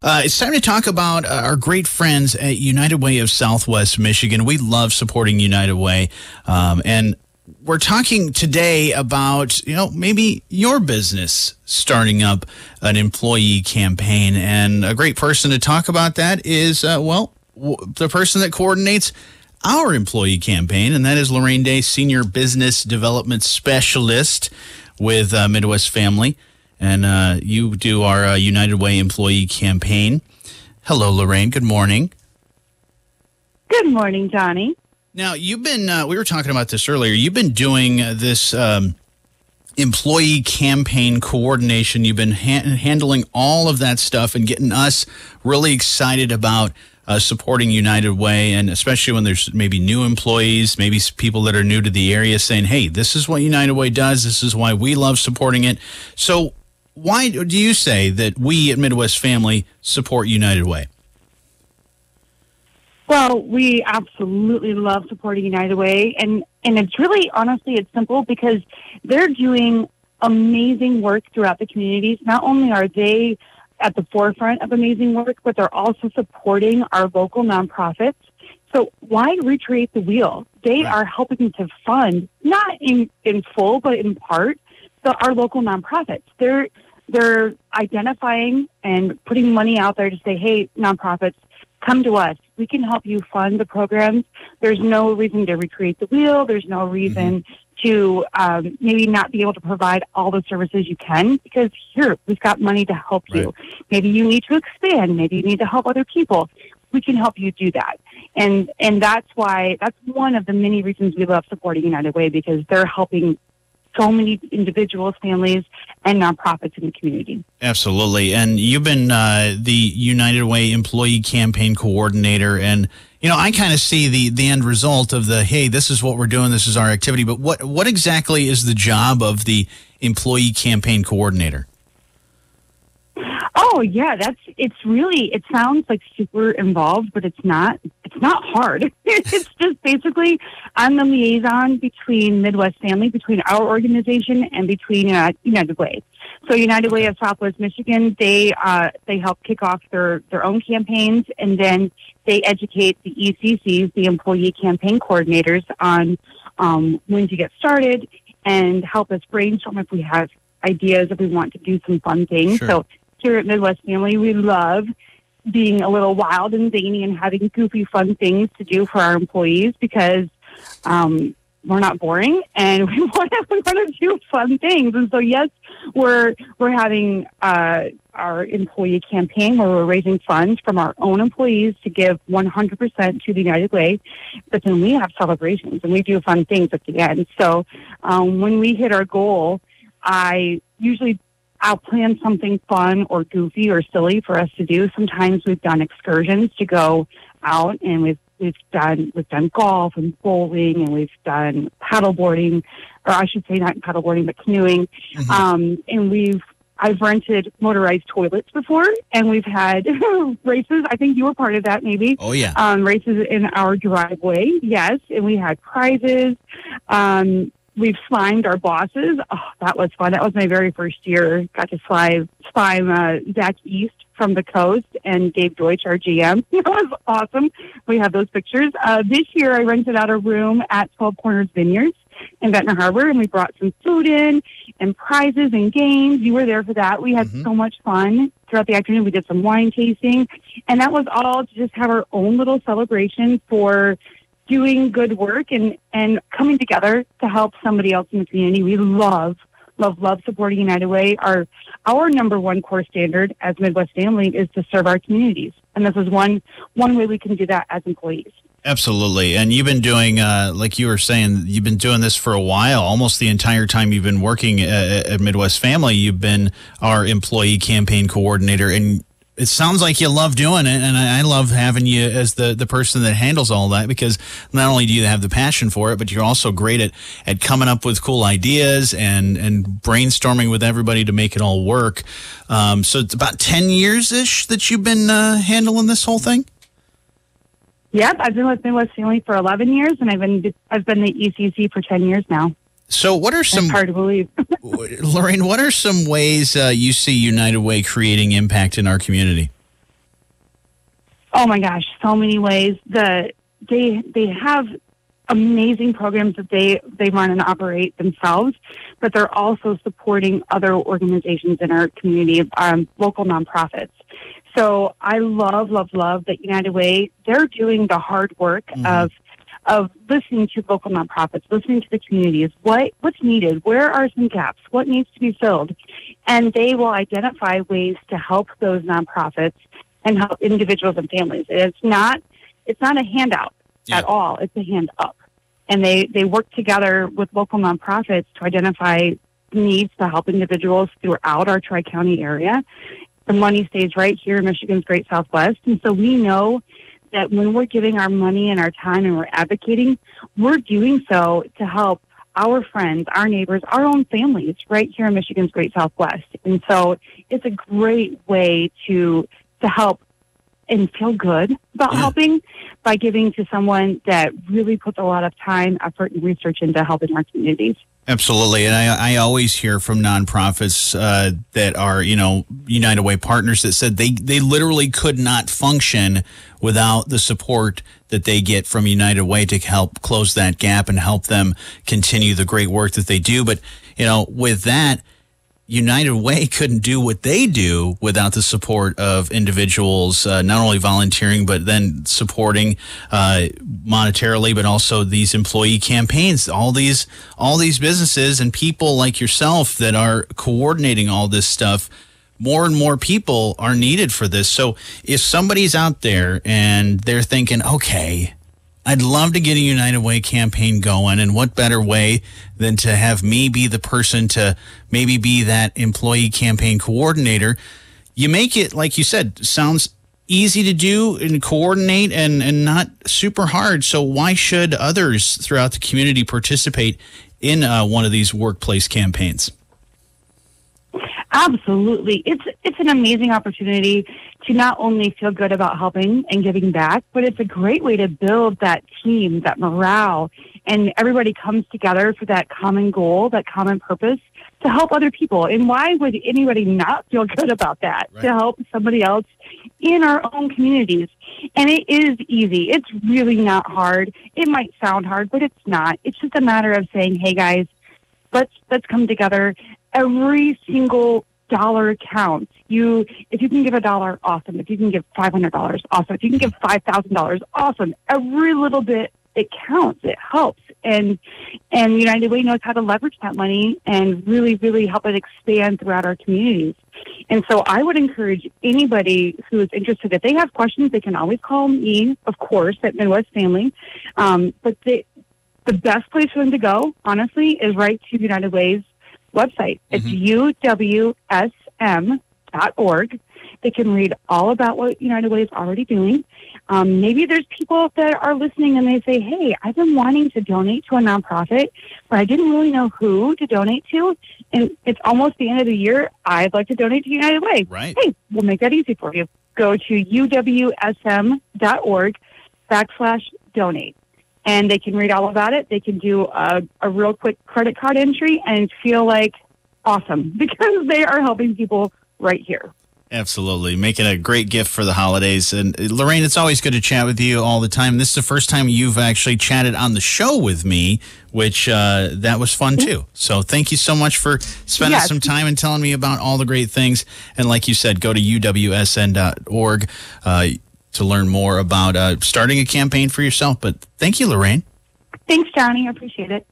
Uh, it's time to talk about uh, our great friends at United Way of Southwest Michigan. We love supporting United Way, um, and we're talking today about you know maybe your business starting up an employee campaign, and a great person to talk about that is uh, well w- the person that coordinates our employee campaign, and that is Lorraine Day, Senior Business Development Specialist with uh, Midwest Family and uh, you do our uh, United Way employee campaign. Hello, Lorraine. Good morning. Good morning, Johnny. Now, you've been, uh, we were talking about this earlier, you've been doing uh, this um, employee campaign coordination. You've been ha- handling all of that stuff and getting us really excited about. Uh, supporting United Way, and especially when there's maybe new employees, maybe people that are new to the area saying, hey, this is what United Way does. This is why we love supporting it. So, why do you say that we at Midwest Family support United Way? Well, we absolutely love supporting United Way, and and it's really honestly it's simple because they're doing amazing work throughout the communities. Not only are they at the forefront of amazing work, but they're also supporting our local nonprofits. So why recreate the wheel? They right. are helping to fund, not in, in full, but in part, the, our local nonprofits. They're they're identifying and putting money out there to say, hey, nonprofits, come to us. We can help you fund the programs. There's no reason to recreate the wheel. There's no reason mm-hmm. to um, maybe not be able to provide all the services you can because here, we've got money to help right. you. Maybe you need to expand. Maybe you need to help other people. We can help you do that. And, and that's why, that's one of the many reasons we love supporting United Way because they're helping so many individuals, families, and nonprofits in the community. Absolutely. And you've been uh, the United Way employee campaign coordinator. And, you know, I kind of see the, the end result of the, hey, this is what we're doing, this is our activity. But what, what exactly is the job of the employee campaign coordinator? Oh yeah, that's it's really it sounds like super involved, but it's not. It's not hard. it's just basically I'm the liaison between Midwest Family, between our organization and between uh, United Way. So United Way of Southwest Michigan, they uh, they help kick off their their own campaigns, and then they educate the ECCs, the Employee Campaign Coordinators, on um, when to get started and help us brainstorm if we have ideas if we want to do some fun things. Sure. So here at Midwest Family, we love being a little wild and zany and having goofy, fun things to do for our employees because um, we're not boring and we want to, we want to do fun things. And so, yes, we're we're having uh, our employee campaign where we're raising funds from our own employees to give 100% to the United Way. But then we have celebrations and we do fun things at the end. So um, when we hit our goal, I usually I'll plan something fun or goofy or silly for us to do. Sometimes we've done excursions to go out and we've we've done we've done golf and bowling and we've done paddleboarding or I should say not paddleboarding but canoeing. Mm-hmm. Um, and we've I've rented motorized toilets before and we've had races. I think you were part of that maybe. Oh yeah. Um, races in our driveway. Yes. And we had prizes. Um, we've slimed our bosses. Oh, that was fun. That was my very first year. Got to slime, slime uh, Zach East from the coast and Dave Deutsch, our GM. It was awesome. We have those pictures. Uh, this year, I rented out a room at 12 Corners Vineyards in Benton Harbor, and we brought some food in and prizes and games. You were there for that. We had mm-hmm. so much fun throughout the afternoon. We did some wine tasting, and that was all to just have our own little celebration for doing good work and, and coming together to help somebody else in the community. We love, love, love supporting United Way. Our, our number one core standard as Midwest Family is to serve our communities. And this is one, one way we can do that as employees. Absolutely. And you've been doing, uh, like you were saying, you've been doing this for a while, almost the entire time you've been working at, at Midwest Family. You've been our employee campaign coordinator. And it sounds like you love doing it, and I, love having you as the, the person that handles all that because not only do you have the passion for it, but you're also great at, at coming up with cool ideas and, and brainstorming with everybody to make it all work. Um, so it's about 10 years ish that you've been uh, handling this whole thing? Yep, I've been with Midwest Family for 11 years, and I've been I've been the ECC for 10 years now. So, what are some That's hard to believe, Lorraine? What are some ways uh, you see United Way creating impact in our community? Oh my gosh, so many ways. The they they have amazing programs that they they run and operate themselves, but they're also supporting other organizations in our community, um, local nonprofits. So I love, love, love that United Way. They're doing the hard work mm-hmm. of of listening to local nonprofits, listening to the communities. What what's needed? Where are some gaps? What needs to be filled? And they will identify ways to help those nonprofits and help individuals and families. It's not it's not a handout yeah. at all. It's a hand up. And they, they work together with local nonprofits to identify needs to help individuals throughout our Tri County area. The money stays right here in Michigan's Great Southwest. And so we know that when we're giving our money and our time and we're advocating, we're doing so to help our friends, our neighbors, our own families right here in Michigan's Great Southwest. And so it's a great way to to help and feel good about yeah. helping by giving to someone that really puts a lot of time, effort, and research into helping our communities. Absolutely, and I, I always hear from nonprofits uh, that are you know United Way partners that said they they literally could not function without the support that they get from United Way to help close that gap and help them continue the great work that they do. But you know, with that United Way couldn't do what they do without the support of individuals, uh, not only volunteering, but then supporting uh, monetarily, but also these employee campaigns. All these, all these businesses and people like yourself that are coordinating all this stuff. More and more people are needed for this. So if somebody's out there and they're thinking, okay, I'd love to get a United Way campaign going. And what better way than to have me be the person to maybe be that employee campaign coordinator? You make it, like you said, sounds easy to do and coordinate and, and not super hard. So why should others throughout the community participate in uh, one of these workplace campaigns? Absolutely. It's it's an amazing opportunity to not only feel good about helping and giving back, but it's a great way to build that team, that morale, and everybody comes together for that common goal, that common purpose to help other people. And why would anybody not feel good about that? Right. To help somebody else in our own communities. And it is easy. It's really not hard. It might sound hard, but it's not. It's just a matter of saying, "Hey guys, let's let's come together every single dollar counts. You, if you can give a dollar, awesome. If you can give five hundred dollars, awesome. If you can give five thousand dollars, awesome. Every little bit it counts. It helps, and and United Way knows how to leverage that money and really, really help it expand throughout our communities. And so, I would encourage anybody who is interested. If they have questions, they can always call me, of course, at Midwest Family. Um, but they, the best place for them to go, honestly, is right to United Way's website. It's mm-hmm. uwsm.org. They can read all about what United Way is already doing. Um, maybe there's people that are listening and they say, hey, I've been wanting to donate to a nonprofit, but I didn't really know who to donate to. And it's almost the end of the year. I'd like to donate to United Way. Right. Hey, we'll make that easy for you. Go to uwsm.org backslash donate and they can read all about it. They can do a, a real quick credit card entry and feel like awesome because they are helping people right here. Absolutely. Making a great gift for the holidays. And uh, Lorraine, it's always good to chat with you all the time. This is the first time you've actually chatted on the show with me, which uh, that was fun too. So thank you so much for spending yes. some time and telling me about all the great things. And like you said, go to uwsm.org. Uh, to learn more about uh, starting a campaign for yourself. But thank you, Lorraine. Thanks, Johnny. I appreciate it.